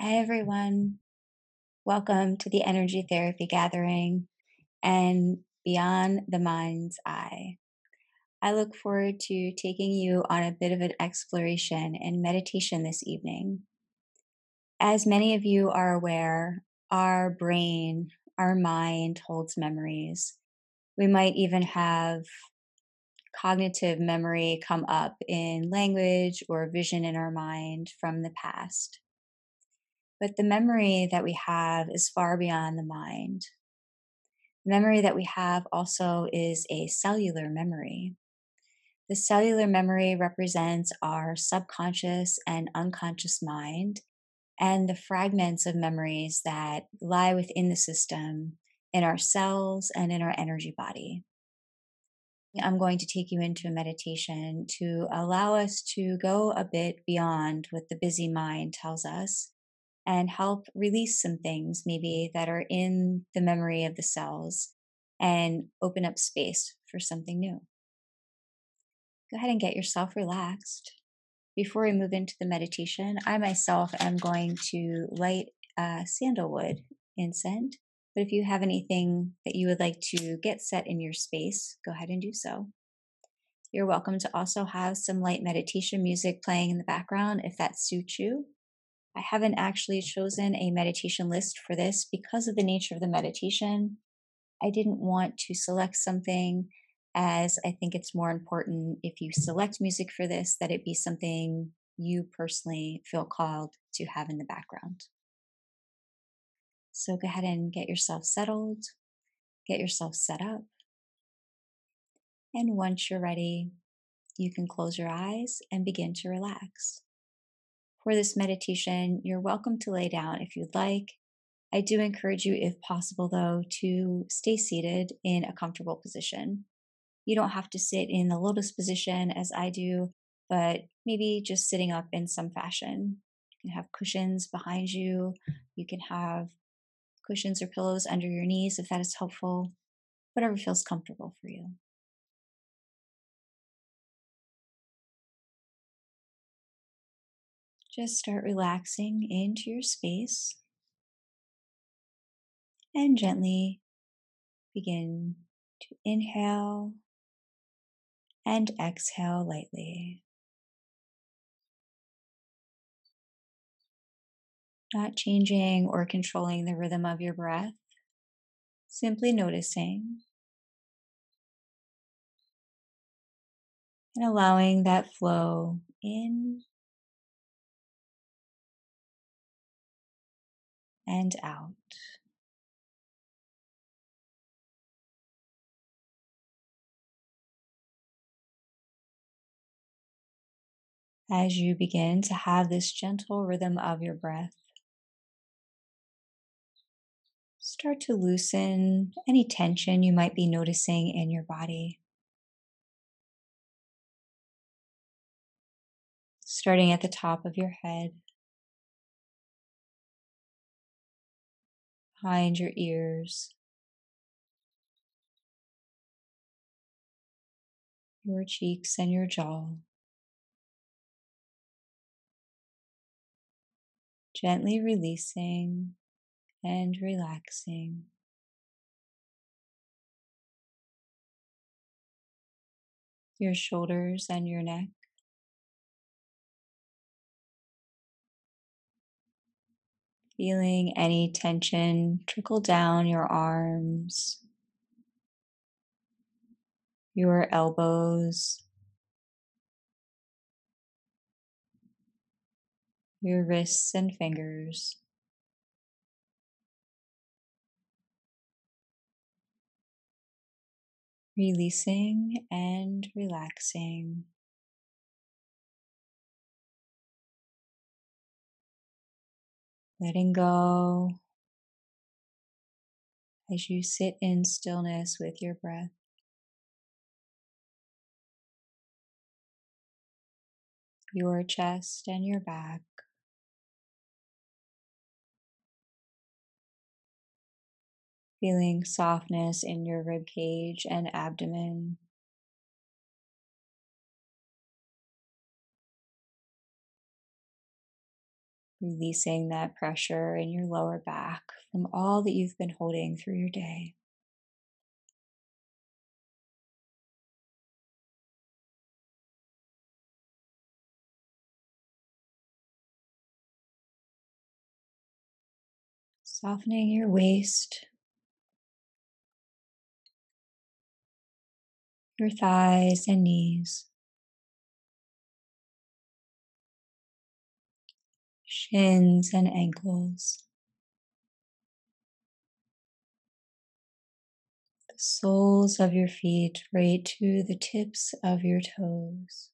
Hi, everyone. Welcome to the Energy Therapy Gathering and Beyond the Mind's Eye. I look forward to taking you on a bit of an exploration and meditation this evening. As many of you are aware, our brain, our mind holds memories. We might even have cognitive memory come up in language or vision in our mind from the past. But the memory that we have is far beyond the mind. The memory that we have also is a cellular memory. The cellular memory represents our subconscious and unconscious mind and the fragments of memories that lie within the system in our cells and in our energy body. I'm going to take you into a meditation to allow us to go a bit beyond what the busy mind tells us and help release some things maybe that are in the memory of the cells and open up space for something new. Go ahead and get yourself relaxed. Before we move into the meditation, I myself am going to light a sandalwood incense. But if you have anything that you would like to get set in your space, go ahead and do so. You're welcome to also have some light meditation music playing in the background if that suits you. I haven't actually chosen a meditation list for this because of the nature of the meditation. I didn't want to select something as I think it's more important if you select music for this that it be something you personally feel called to have in the background. So go ahead and get yourself settled, get yourself set up. And once you're ready, you can close your eyes and begin to relax for this meditation, you're welcome to lay down if you'd like. I do encourage you, if possible, though, to stay seated in a comfortable position. You don't have to sit in the lotus position as I do, but maybe just sitting up in some fashion. You can have cushions behind you. You can have cushions or pillows under your knees if that is helpful, whatever feels comfortable for you. Just start relaxing into your space. And gently begin to inhale and exhale lightly. Not changing or controlling the rhythm of your breath, simply noticing. And allowing that flow in and out. As you begin to have this gentle rhythm of your breath, start to loosen any tension you might be noticing in your body. Starting at the top of your head, behind your ears, your cheeks, and your jaw. Gently releasing and relaxing. Your shoulders and your neck. Feeling any tension trickle down your arms, your elbows, your wrists and fingers. Releasing and relaxing. Letting go as you sit in stillness with your breath. Your chest and your back. Feeling softness in your rib cage and abdomen. Releasing that pressure in your lower back from all that you've been holding through your day. Softening your waist, your thighs and knees, shins and ankles, the soles of your feet right to the tips of your toes.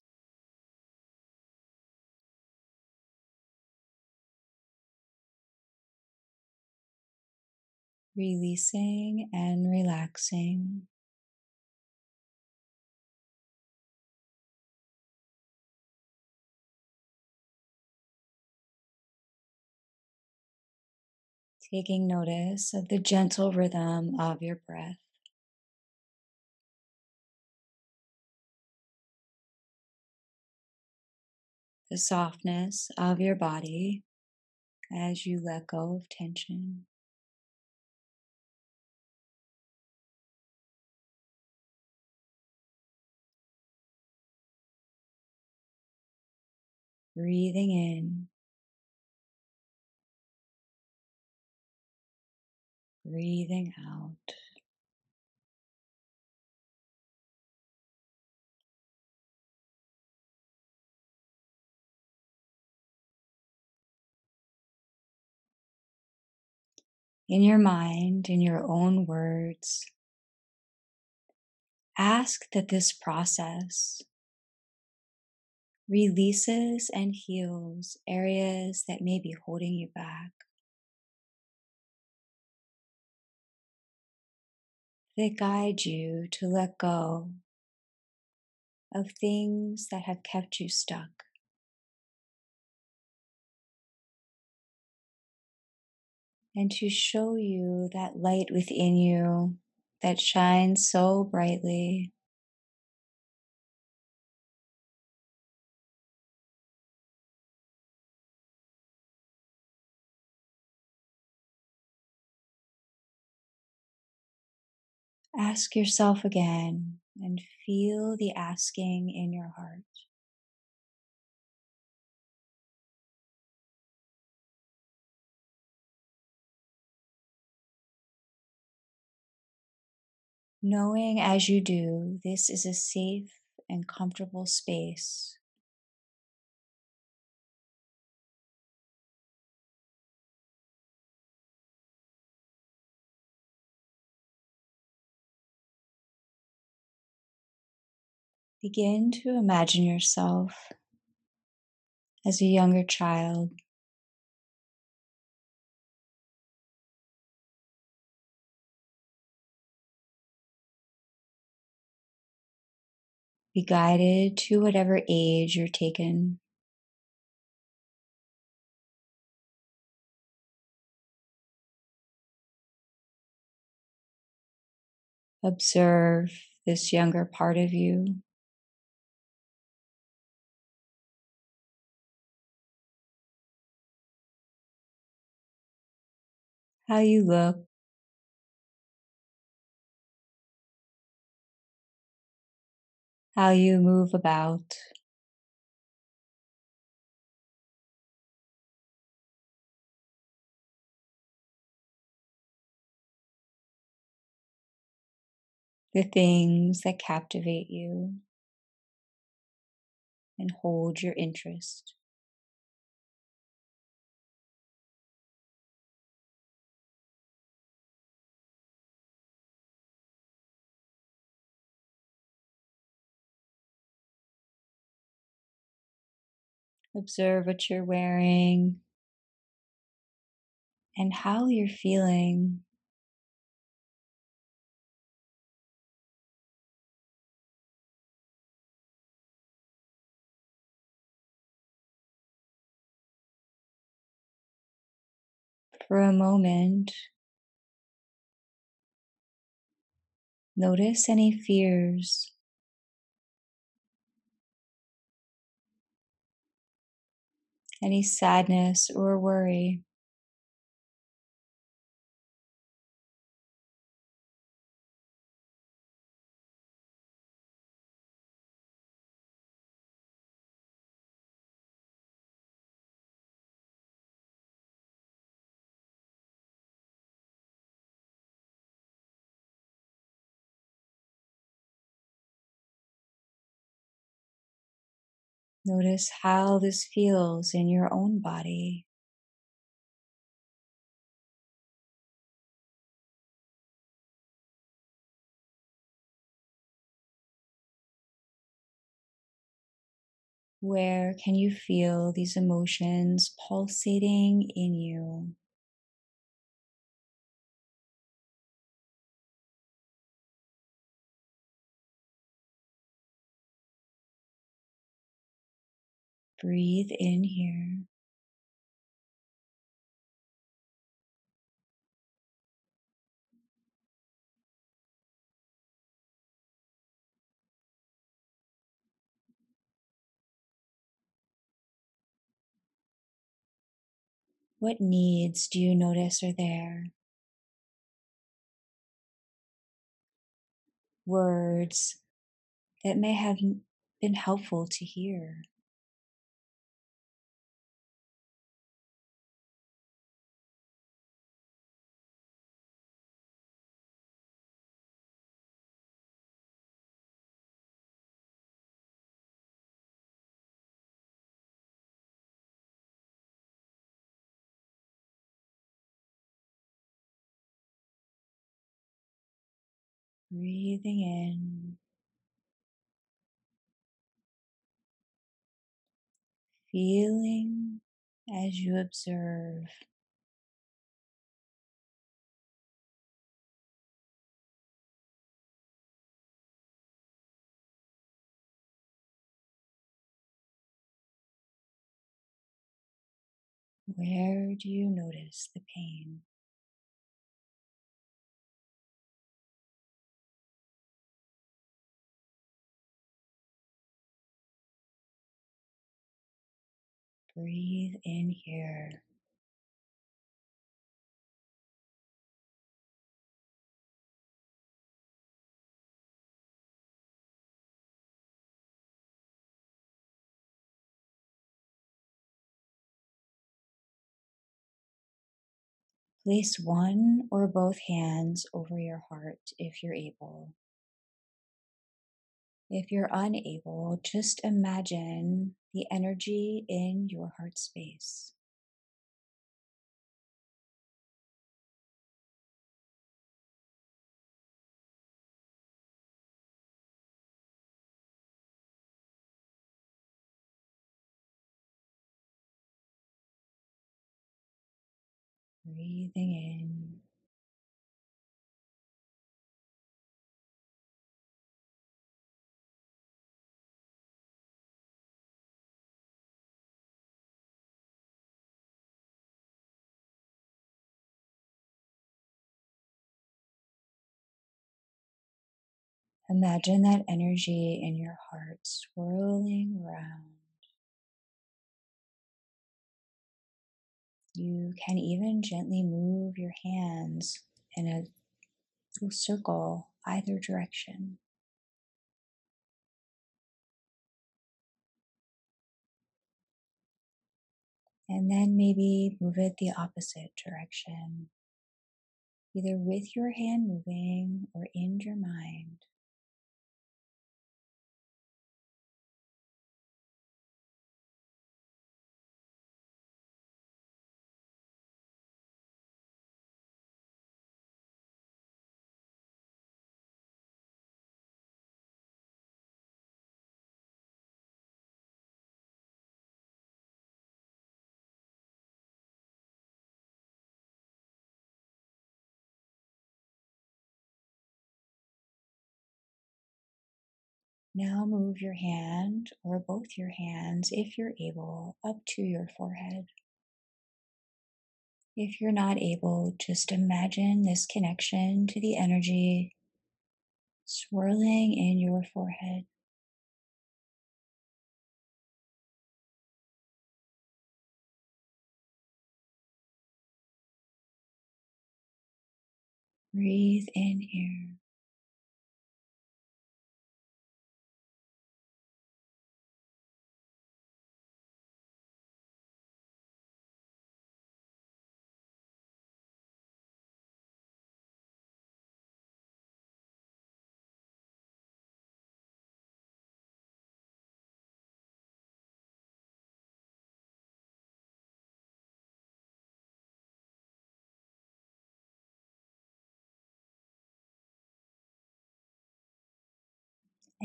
Releasing and relaxing. Taking notice of the gentle rhythm of your breath. The softness of your body as you let go of tension. Breathing in breathing out. In your mind, in your own words, ask that this process releases and heals areas that may be holding you back. That guide you to let go of things that have kept you stuck. And to show you that light within you that shines so brightly. Ask yourself again and feel the asking in your heart. Knowing as you do, this is a safe and comfortable space Begin to imagine yourself as a younger child. Be guided to whatever age you're taken. Observe this younger part of you. How you look, how you move about. The things that captivate you and hold your interest. Observe what you're wearing and how you're feeling. For a moment, notice any fears any sadness or worry. Notice how this feels in your own body. Where can you feel these emotions pulsating in you? Breathe in here. What needs do you notice are there? Words that may have been helpful to hear. Breathing in, feeling as you observe. Where do you notice the pain? Breathe in here. Place one or both hands over your heart if you're able. If you're unable, just imagine the energy in your heart space. Breathing in. Imagine that energy in your heart swirling around. You can even gently move your hands in a little circle either direction. And then maybe move it the opposite direction, either with your hand moving or in your mind. Now move your hand or both your hands, if you're able, up to your forehead. If you're not able, just imagine this connection to the energy swirling in your forehead. Breathe in here.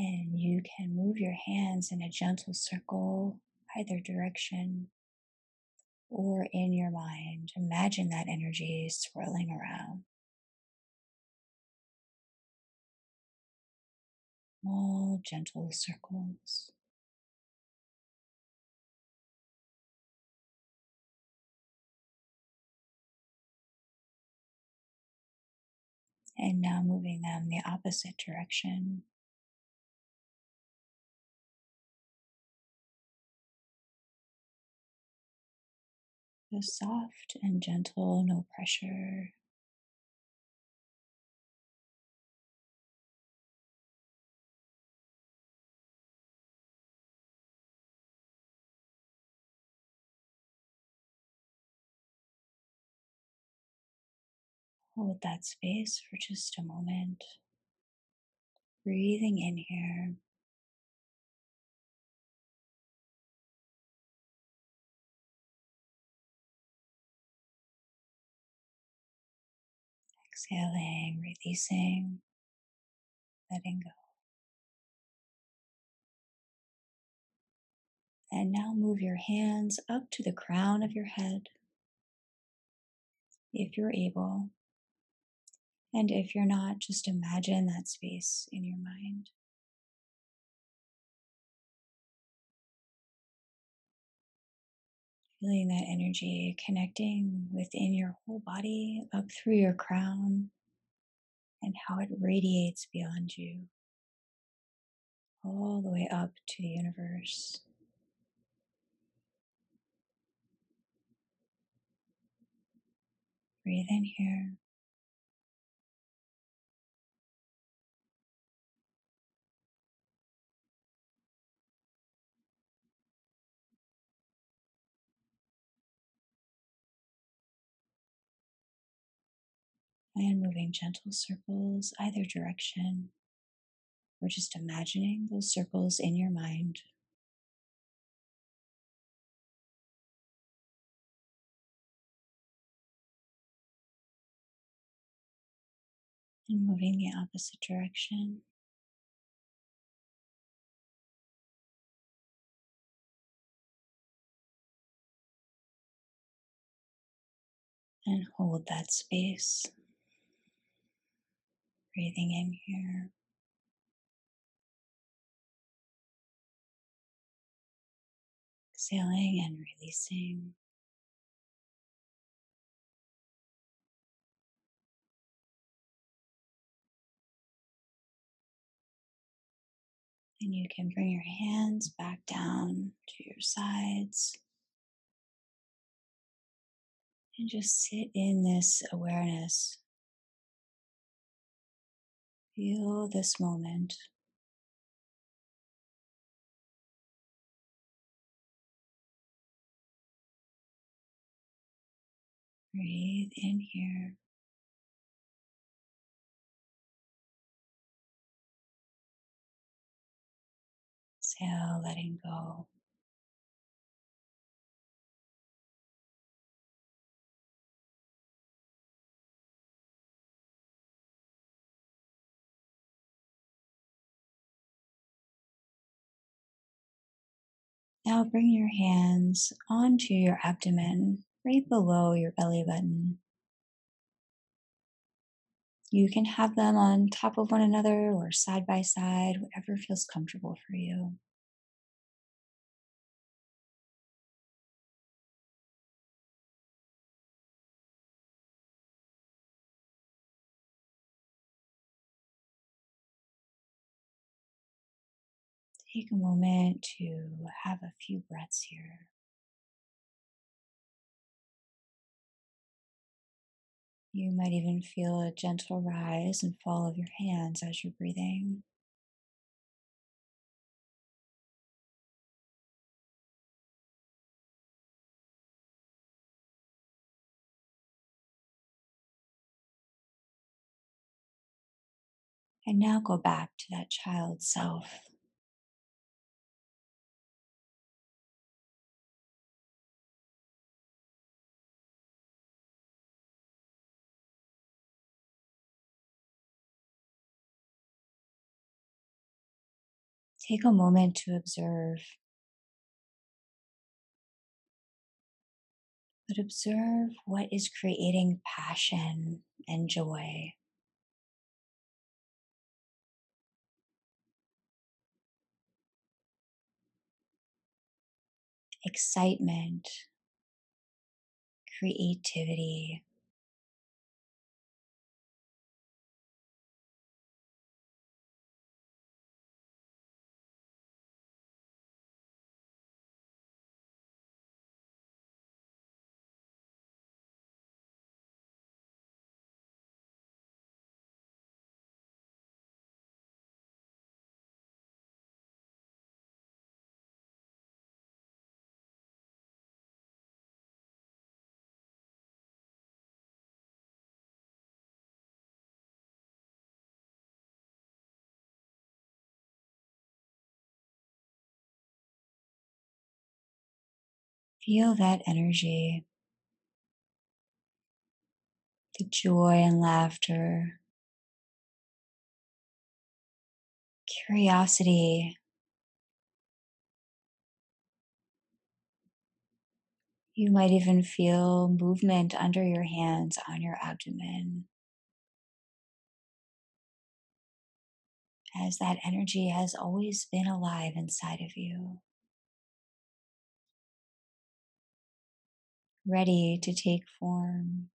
And you can move your hands in a gentle circle, either direction, or in your mind. Imagine that energy swirling around. Small, gentle circles. And now moving them the opposite direction. Just soft and gentle, no pressure. Hold that space for just a moment. Breathing in here. Exhaling, releasing, letting go. And now move your hands up to the crown of your head if you're able. And if you're not, just imagine that space in your mind. Feeling that energy connecting within your whole body, up through your crown, and how it radiates beyond you, all the way up to the universe. Breathe in here. And moving gentle circles either direction, or just imagining those circles in your mind. And moving the opposite direction. And hold that space. Breathing in here. Exhaling and releasing. And you can bring your hands back down to your sides. And just sit in this awareness. Feel this moment. Breathe in here. Exhale, letting go. Now bring your hands onto your abdomen, right below your belly button. You can have them on top of one another or side by side, whatever feels comfortable for you. Take a moment to have a few breaths here. You might even feel a gentle rise and fall of your hands as you're breathing. And now go back to that child self. Take a moment to observe, but observe what is creating passion and joy. Excitement, creativity, Feel that energy, the joy and laughter, curiosity. You might even feel movement under your hands on your abdomen. As that energy has always been alive inside of you, ready to take form.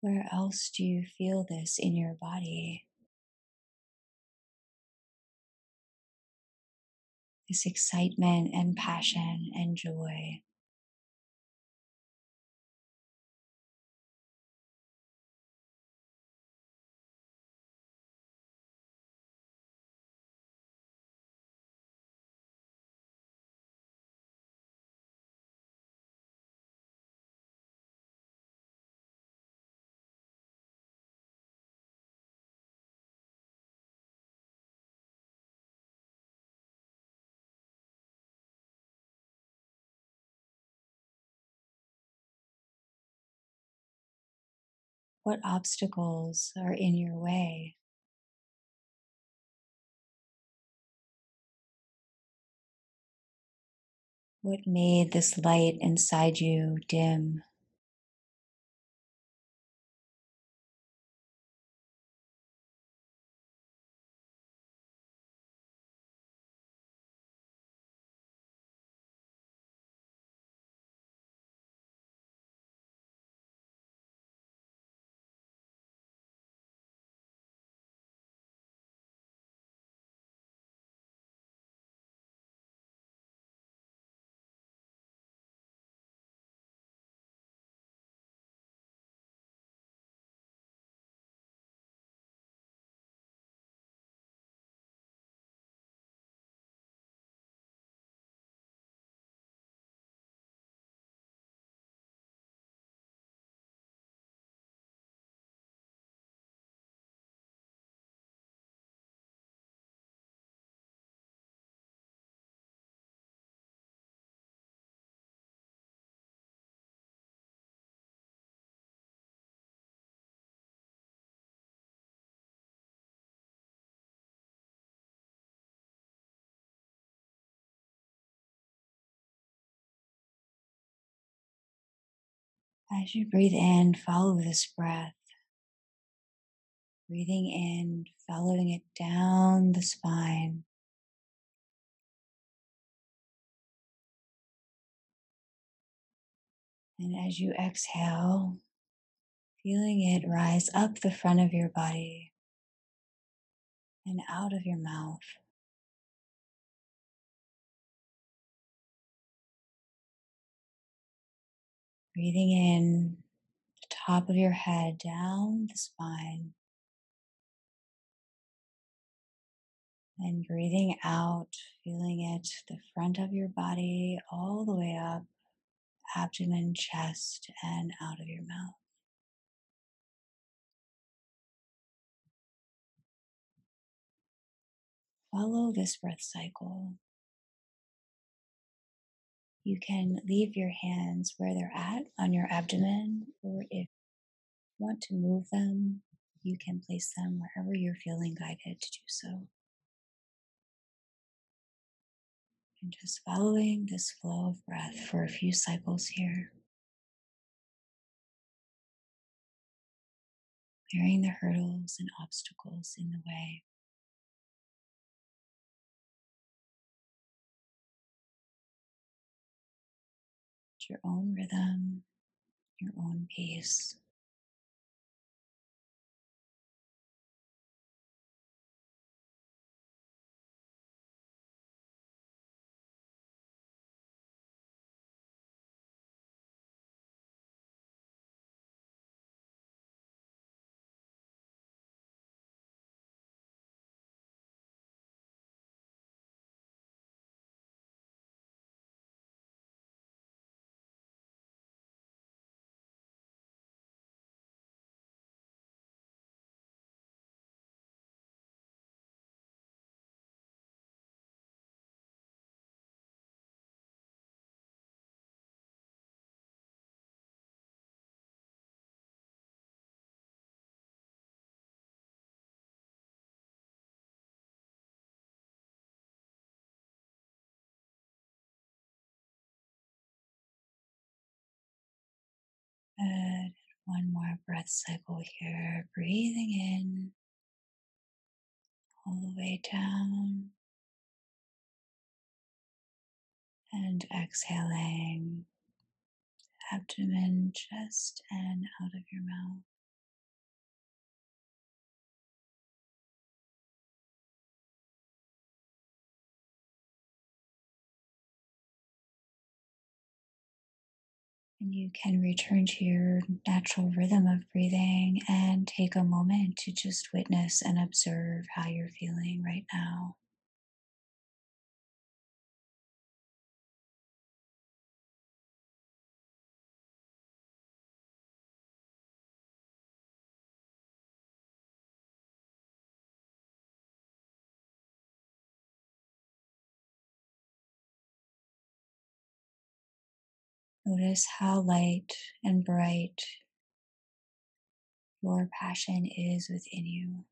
Where else do you feel this in your body? This excitement and passion and joy. What obstacles are in your way? What made this light inside you dim? As you breathe in, follow this breath. Breathing in, following it down the spine. And as you exhale, feeling it rise up the front of your body and out of your mouth. Breathing in the top of your head down the spine. And breathing out, feeling it the front of your body all the way up, abdomen, chest, and out of your mouth. Follow this breath cycle. You can leave your hands where they're at on your abdomen, or if you want to move them, you can place them wherever you're feeling guided to do so. And just following this flow of breath for a few cycles here. Clearing the hurdles and obstacles in the way. Your own rhythm, your own pace. One more breath cycle here. Breathing in all the way down and exhaling abdomen, chest, and out of your mouth. And you can return to your natural rhythm of breathing and take a moment to just witness and observe how you're feeling right now. Notice how light and bright your passion is within you.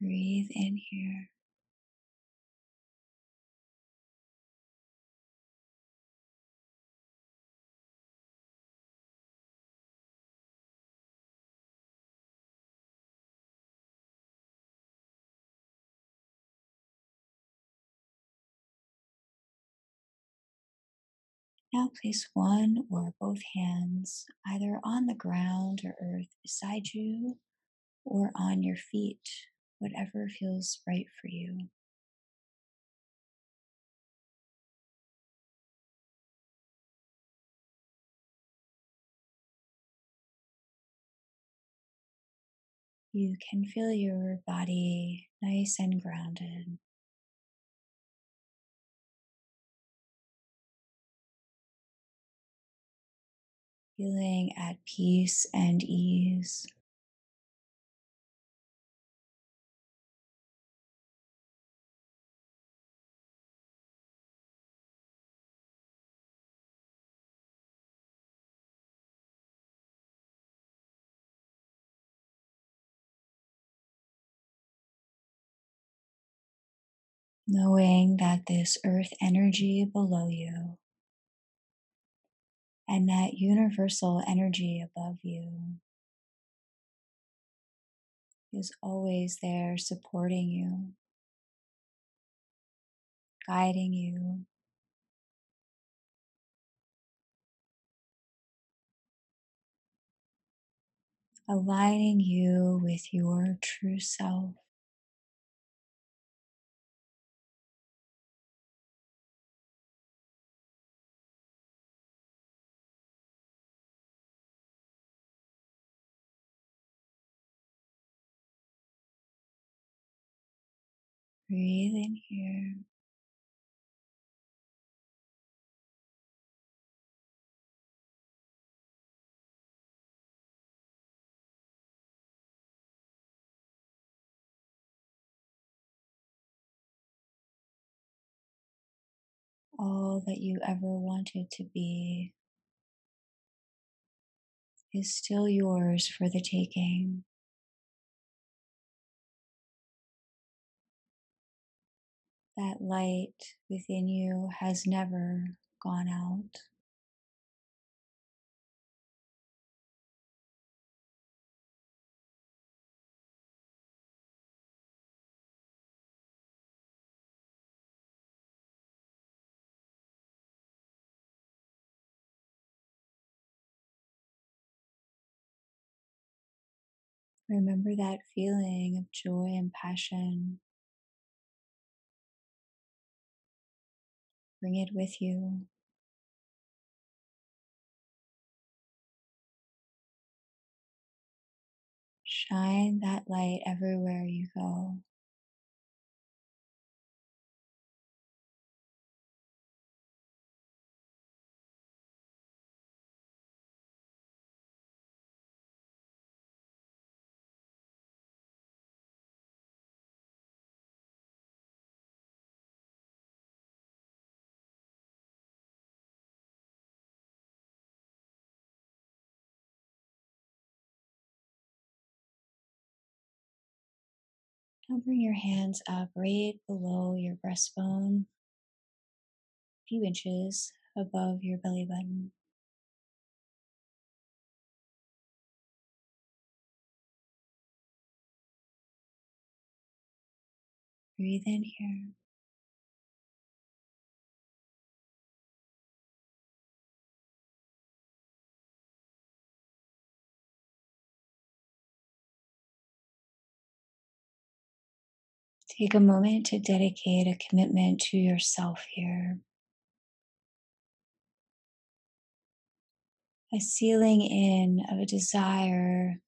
Breathe in here. Now place one or both hands either on the ground or earth beside you or on your feet, whatever feels right for you. You can feel your body nice and grounded. feeling at peace and ease. knowing that this earth energy below you and that universal energy above you is always there supporting you, guiding you, aligning you with your true self. Breathe in here. All that you ever wanted to be is still yours for the taking. That light within you has never gone out. Remember that feeling of joy and passion. Bring it with you. Shine that light everywhere you go. Now bring your hands up right below your breastbone, a few inches above your belly button. Breathe in here. Take a moment to dedicate a commitment to yourself here. A sealing in of a desire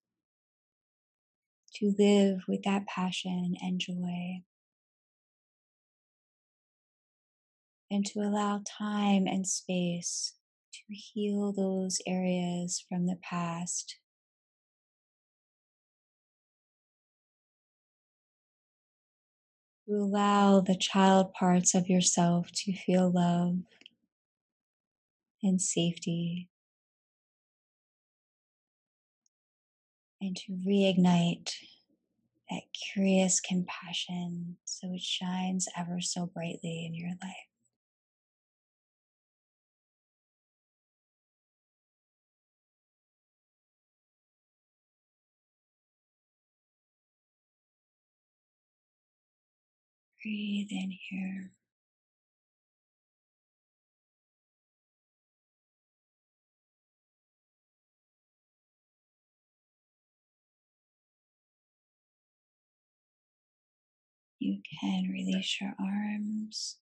to live with that passion and joy. And to allow time and space to heal those areas from the past to allow the child parts of yourself to feel love and safety, and to reignite that curious compassion so it shines ever so brightly in your life. Breathe in here. You can release your arms,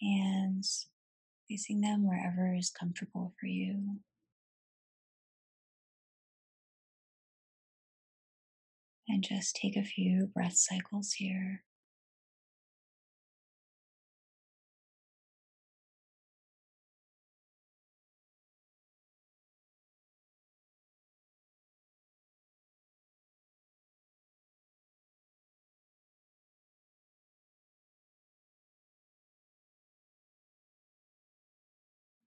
hands, placing them wherever is comfortable for you. And just take a few breath cycles here.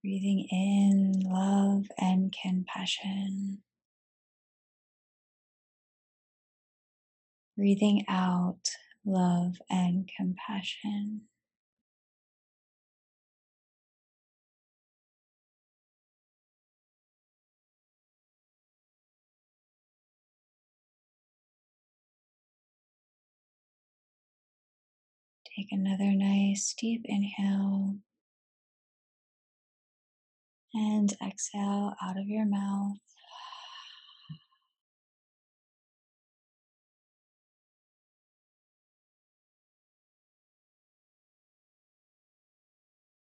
Breathing in love and compassion. Breathing out love and compassion. Take another nice deep inhale and exhale out of your mouth.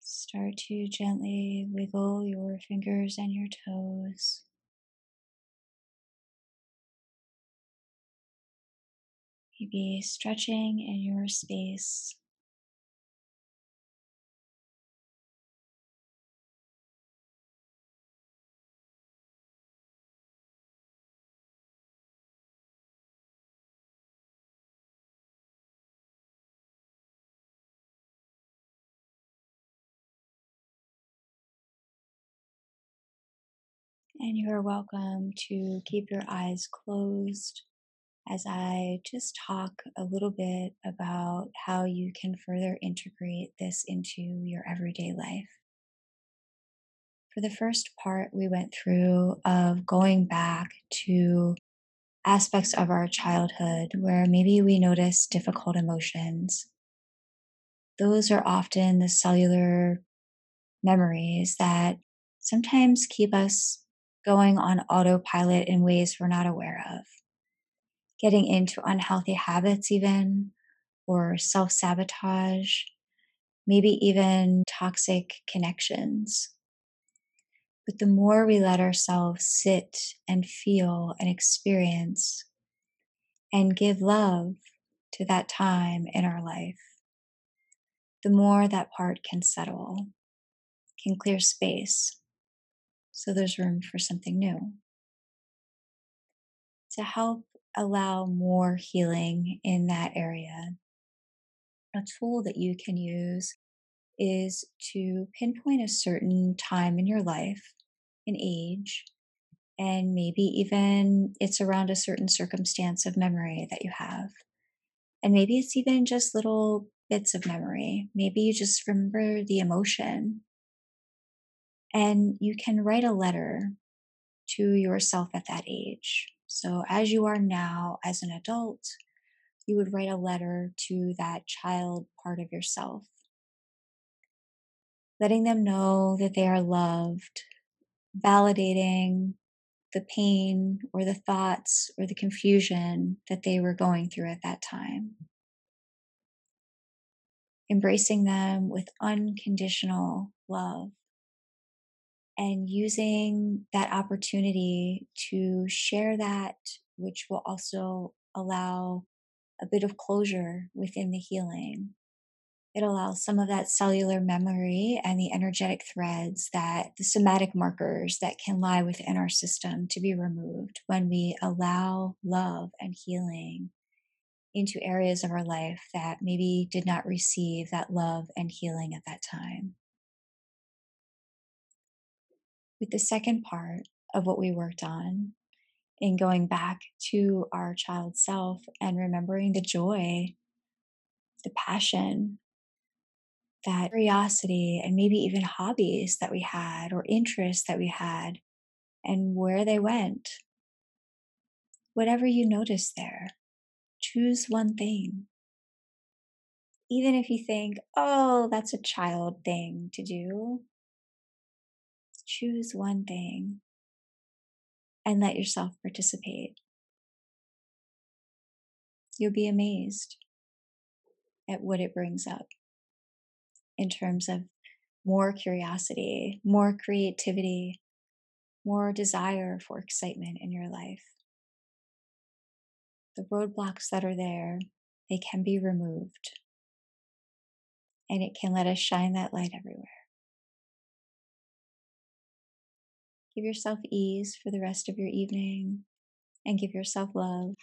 Start to gently wiggle your fingers and your toes. Maybe stretching in your space. And you are welcome to keep your eyes closed as I just talk a little bit about how you can further integrate this into your everyday life. For the first part, we went through of going back to aspects of our childhood where maybe we notice difficult emotions. Those are often the cellular memories that sometimes keep us going on autopilot in ways we're not aware of, getting into unhealthy habits, even, or self sabotage, maybe even toxic connections. But the more we let ourselves sit and feel and experience and give love to that time in our life, the more that part can settle, can clear space so there's room for something new. To help allow more healing in that area, a tool that you can use is to pinpoint a certain time in your life, an age, and maybe even it's around a certain circumstance of memory that you have. And maybe it's even just little bits of memory. Maybe you just remember the emotion and you can write a letter to yourself at that age. So, as you are now as an adult, you would write a letter to that child part of yourself, letting them know that they are loved, validating the pain or the thoughts or the confusion that they were going through at that time. Embracing them with unconditional love and using that opportunity to share that, which will also allow a bit of closure within the healing. It allows some of that cellular memory and the energetic threads that the somatic markers that can lie within our system to be removed when we allow love and healing into areas of our life that maybe did not receive that love and healing at that time with the second part of what we worked on in going back to our child self and remembering the joy, the passion, that curiosity, and maybe even hobbies that we had or interests that we had and where they went. Whatever you notice there, choose one thing. Even if you think, oh, that's a child thing to do, choose one thing and let yourself participate. You'll be amazed at what it brings up in terms of more curiosity, more creativity, more desire for excitement in your life. The roadblocks that are there, they can be removed. And it can let us shine that light everywhere. Give yourself ease for the rest of your evening and give yourself love.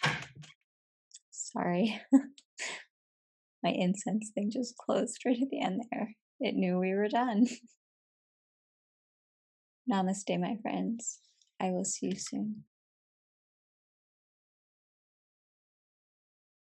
Sorry. My incense thing just closed right at the end there. It knew we were done. Namaste, my friends. I will see you soon.